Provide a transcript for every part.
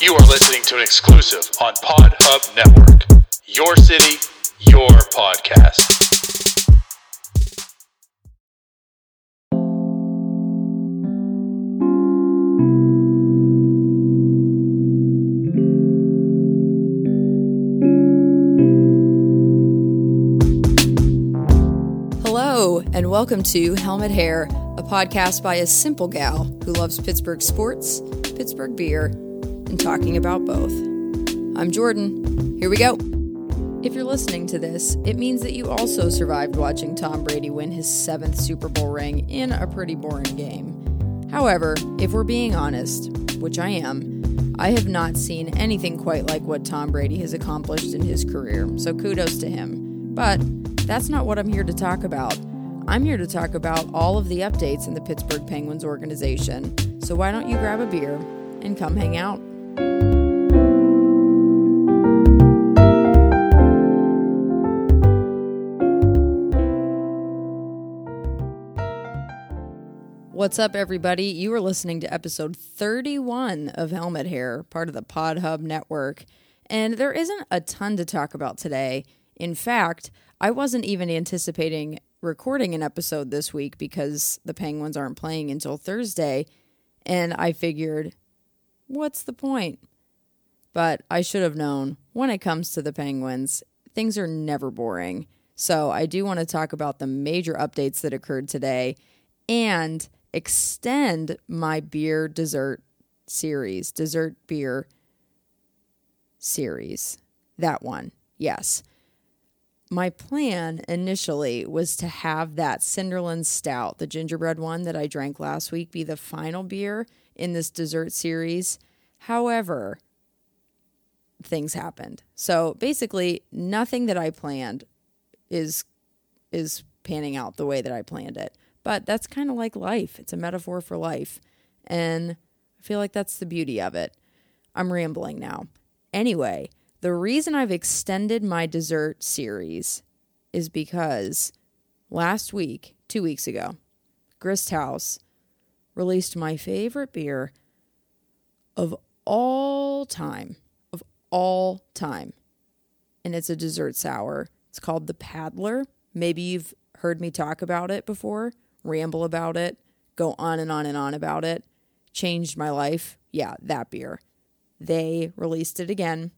You are listening to an exclusive on Pod Hub Network. Your city, your podcast. Hello, and welcome to Helmet Hair, a podcast by a simple gal who loves Pittsburgh sports, Pittsburgh beer, and talking about both. I'm Jordan. Here we go. If you're listening to this, it means that you also survived watching Tom Brady win his seventh Super Bowl ring in a pretty boring game. However, if we're being honest, which I am, I have not seen anything quite like what Tom Brady has accomplished in his career, so kudos to him. But that's not what I'm here to talk about. I'm here to talk about all of the updates in the Pittsburgh Penguins organization. So why don't you grab a beer and come hang out? What's up, everybody? You are listening to episode 31 of Helmet Hair, part of the Pod Hub network. And there isn't a ton to talk about today. In fact, I wasn't even anticipating recording an episode this week because the Penguins aren't playing until Thursday. And I figured, what's the point? But I should have known when it comes to the Penguins, things are never boring. So I do want to talk about the major updates that occurred today and extend my beer dessert series, dessert beer series. That one, yes. My plan initially was to have that Cinderland Stout, the gingerbread one that I drank last week, be the final beer in this dessert series. However, things happened. So basically, nothing that I planned is is panning out the way that I planned it. But that's kind of like life. It's a metaphor for life. And I feel like that's the beauty of it. I'm rambling now. Anyway, the reason I've extended my dessert series is because last week, two weeks ago, Grist House released my favorite beer of all time. Of all time. And it's a dessert sour. It's called the Paddler. Maybe you've heard me talk about it before, ramble about it, go on and on and on about it. Changed my life. Yeah, that beer. They released it again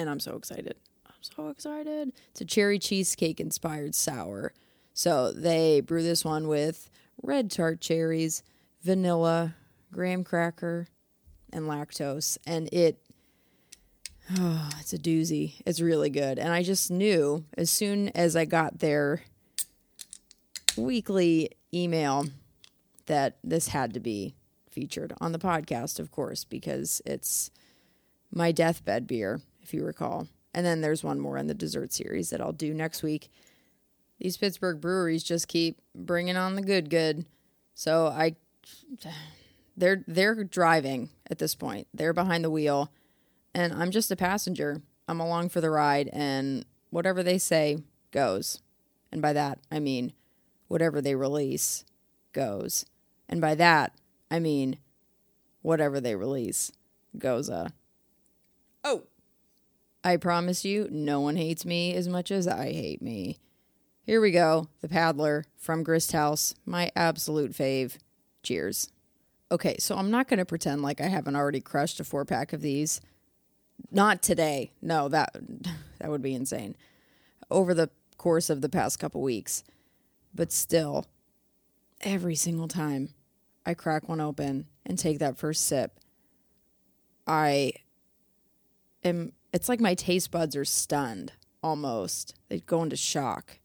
and I'm so excited. I'm so excited. It's a cherry cheesecake inspired sour. So they brew this one with red tart cherries, vanilla, graham cracker, and lactose. And it, oh, it's a doozy. It's really good. And I just knew as soon as I got their weekly email that this had to be featured on the podcast, of course, because it's my deathbed beer if you recall. And then there's one more in the dessert series that I'll do next week. These Pittsburgh breweries just keep bringing on the good good. So I they're they're driving at this point. They're behind the wheel and I'm just a passenger. I'm along for the ride and whatever they say goes. And by that, I mean whatever they release goes. And by that, I mean whatever they release goes uh Oh, I promise you, no one hates me as much as I hate me. Here we go. The Paddler from Grist House, my absolute fave. Cheers. Okay, so I'm not going to pretend like I haven't already crushed a four pack of these. Not today. No, that that would be insane. Over the course of the past couple weeks. But still, every single time I crack one open and take that first sip, I am it's like my taste buds are stunned almost. They go into shock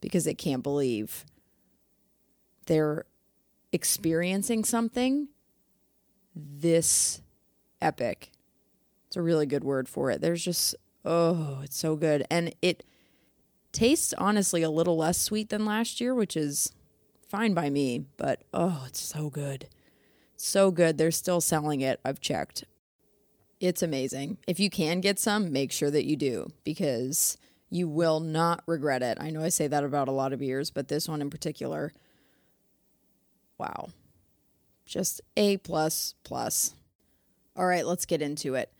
because they can't believe they're experiencing something this epic. It's a really good word for it. There's just, oh, it's so good. And it tastes honestly a little less sweet than last year, which is fine by me, but oh, it's so good. So good. They're still selling it. I've checked. It's amazing. If you can get some, make sure that you do because you will not regret it. I know I say that about a lot of beers, but this one in particular, wow. Just A plus plus. All right, let's get into it.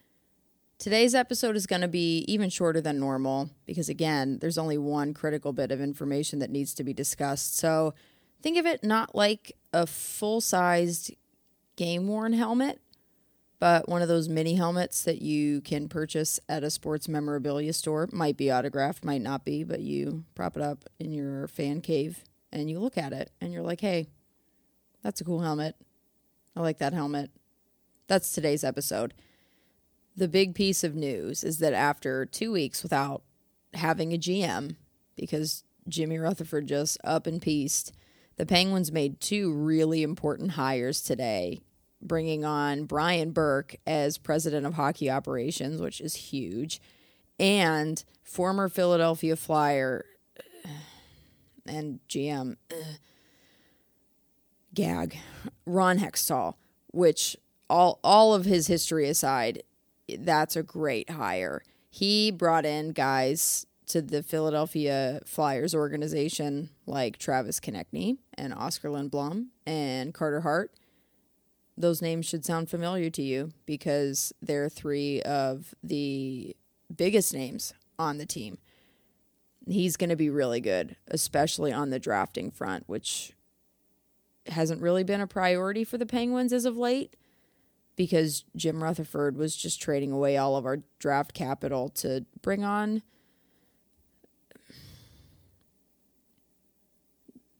Today's episode is going to be even shorter than normal because, again, there's only one critical bit of information that needs to be discussed. So think of it not like a full sized game worn helmet, but one of those mini helmets that you can purchase at a sports memorabilia store. Might be autographed, might not be, but you prop it up in your fan cave and you look at it and you're like, hey, that's a cool helmet. I like that helmet. That's today's episode. The big piece of news is that after two weeks without having a GM, because Jimmy Rutherford just up and pieced, the Penguins made two really important hires today, bringing on Brian Burke as president of hockey operations, which is huge, and former Philadelphia Flyer uh, and GM uh, gag Ron Hextall, which all all of his history aside, that's a great hire. He brought in guys to the Philadelphia Flyers organization like Travis Konecny and Oskar Lindblom and Carter Hart. Those names should sound familiar to you because they're three of the biggest names on the team. He's going to be really good, especially on the drafting front, which hasn't really been a priority for the Penguins as of late because Jim Rutherford was just trading away all of our draft capital to bring on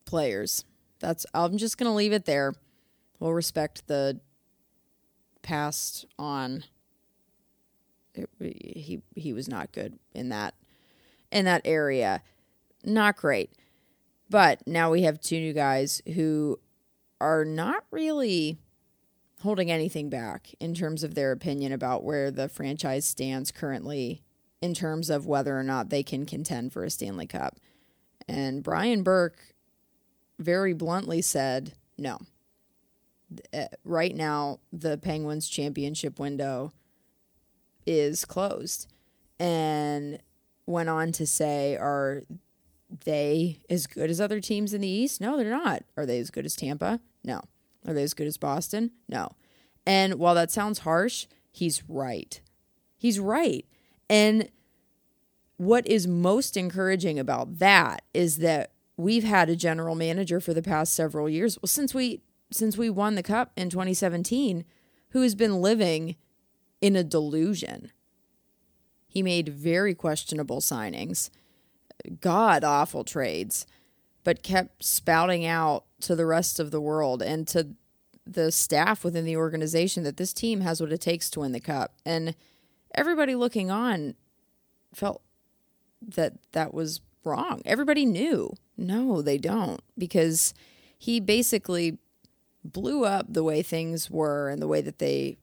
players. That's I'm just going to leave it there. We'll respect the past on it, he he was not good in that in that area. Not great. But now we have two new guys who are not really holding anything back in terms of their opinion about where the franchise stands currently in terms of whether or not they can contend for a Stanley Cup. And Brian Burke very bluntly said, no. Uh, right now, the Penguins championship window is closed. And went on to say, are they as good as other teams in the East? No, they're not. Are they as good as Tampa? No. Are they as good as Boston? No. And while that sounds harsh, he's right. He's right. And what is most encouraging about that is that we've had a general manager for the past several years, well since we since we won the cup in 2017, who has been living in a delusion. He made very questionable signings god awful trades, but kept spouting out to the rest of the world and to the staff within the organization that this team has what it takes to win the cup. And everybody looking on felt that that was wrong. Everybody knew. No, they don't because he basically blew up the way things were and the way that they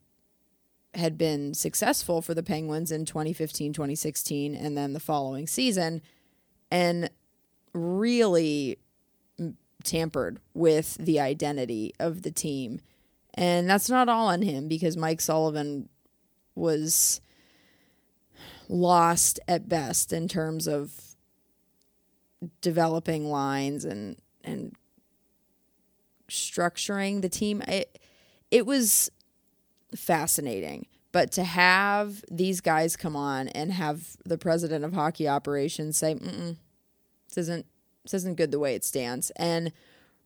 had been successful for the Penguins in 2015, 2016 and then the following season and really tampered with the identity of the team. And that's not all on him because Mike Sullivan was lost at best in terms of developing lines and and structuring the team. It it was fascinating. But to have these guys come on and have the president of hockey operations say, Mm-mm, "This isn't this isn't good the way it stands," and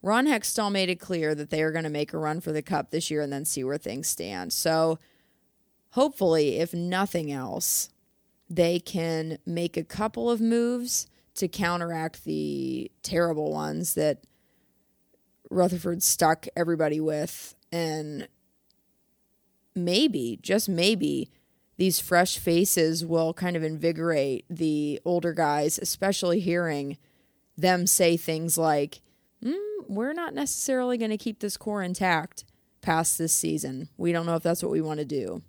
Ron Hextall made it clear that they are going to make a run for the cup this year and then see where things stand. So, hopefully, if nothing else, they can make a couple of moves to counteract the terrible ones that Rutherford stuck everybody with and maybe, just maybe, these fresh faces will kind of invigorate the older guys, especially hearing them say things like, mm, We're not necessarily going to keep this core intact past this season. We don't know if that's what we want to do.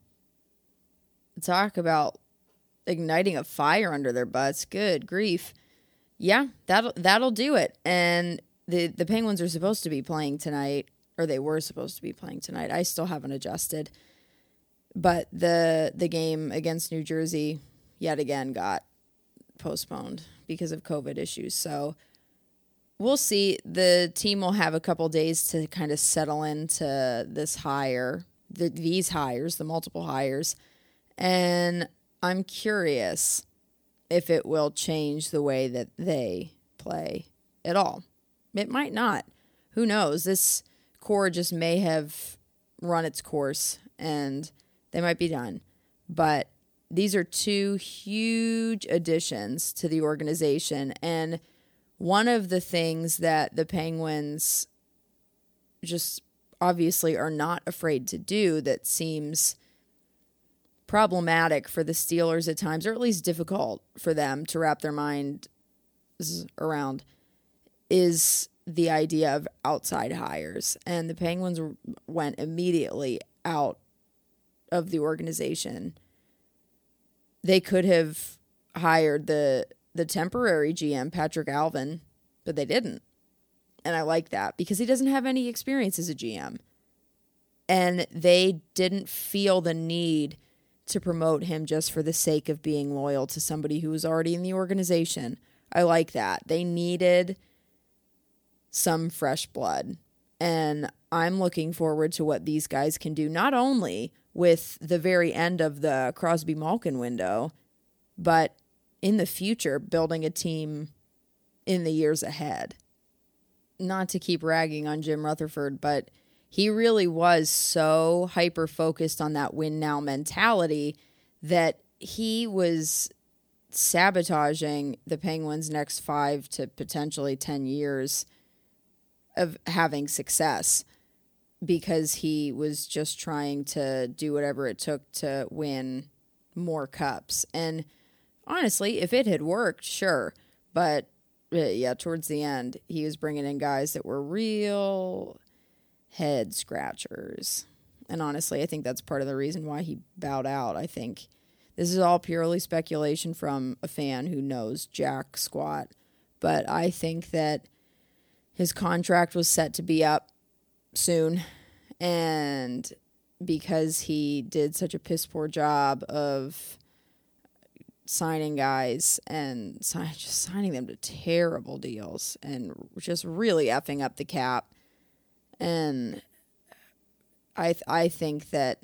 Talk about igniting a fire under their butts. Good grief. Yeah, that'll that'll do it. And the the Penguins are supposed to be playing tonight, or they were supposed to be playing tonight. I still haven't adjusted but the the game against New Jersey yet again got postponed because of COVID issues. So we'll see. The team will have a couple days to kind of settle into this hire the, these hires, the multiple hires, and I'm curious if it will change the way that they play at all. It might not. Who knows? This core just may have run its course and they might be done. But these are two huge additions to the organization. And one of the things that the Penguins just obviously are not afraid to do that seems problematic for the Steelers at times, or at least difficult for them to wrap their mind around, is the idea of outside hires. And the Penguins went immediately out of the organization. They could have hired the the temporary GM Patrik Allvin, but they didn't. And I like that because he doesn't have any experience as a GM. And they didn't feel the need to promote him just for the sake of being loyal to somebody who was already in the organization. I like that. They needed some fresh blood. And I'm looking forward to what these guys can do, not only with the very end of the Crosby Malkin window, but in the future, building a team in the years ahead. Not to keep ragging on Jim Rutherford, but he really was so hyper focused on that win now mentality that he was sabotaging the Penguins' next five to potentially 10 years of having success because he was just trying to do whatever it took to win more cups. And honestly, if it had worked, sure. But uh, yeah, towards the end, he was bringing in guys that were real head scratchers. And honestly, I think that's part of the reason why he bowed out. I think this is all purely speculation from a fan who knows jack squat. But I think that his contract was set to be up soon. And because he did such a piss poor job of signing guys and sign, just signing them to terrible deals and just really effing up the cap and I th- I think that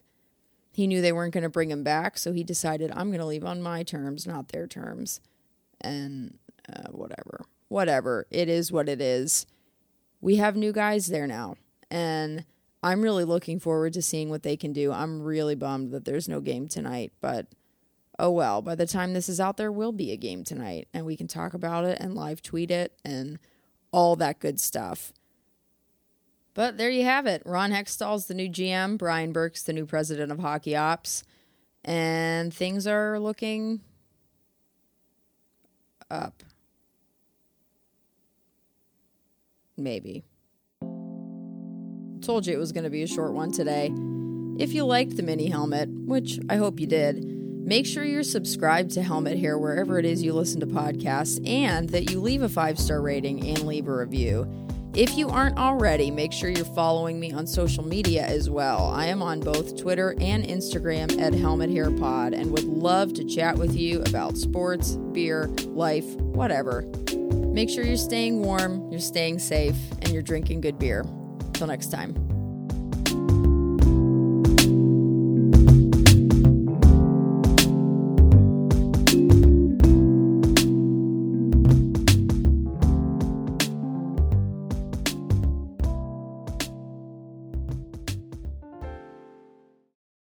he knew they weren't going to bring him back, so he decided I'm going to leave on my terms, not their terms, and uh, whatever, whatever. It is what it is. We have new guys there now, and I'm really looking forward to seeing what they can do. I'm really bummed that there's no game tonight, but oh well. By the time this is out, there will be a game tonight, and we can talk about it and live tweet it and all that good stuff. But there you have it. Ron Hextall's the new GM, Brian Burke's the new president of Hockey Ops, and things are looking up. Maybe. Told you it was going to be a short one today. If you liked the mini helmet, which I hope you did, make sure you're subscribed to Helmet Hair wherever it is you listen to podcasts and that you leave a five star rating and leave a review. If you aren't already, make sure you're following me on social media as well. I am on both Twitter and Instagram at Helmet Hair Pod and would love to chat with you about sports, beer, life, whatever. Make sure you're staying warm, you're staying safe, and you're drinking good beer. Till next time.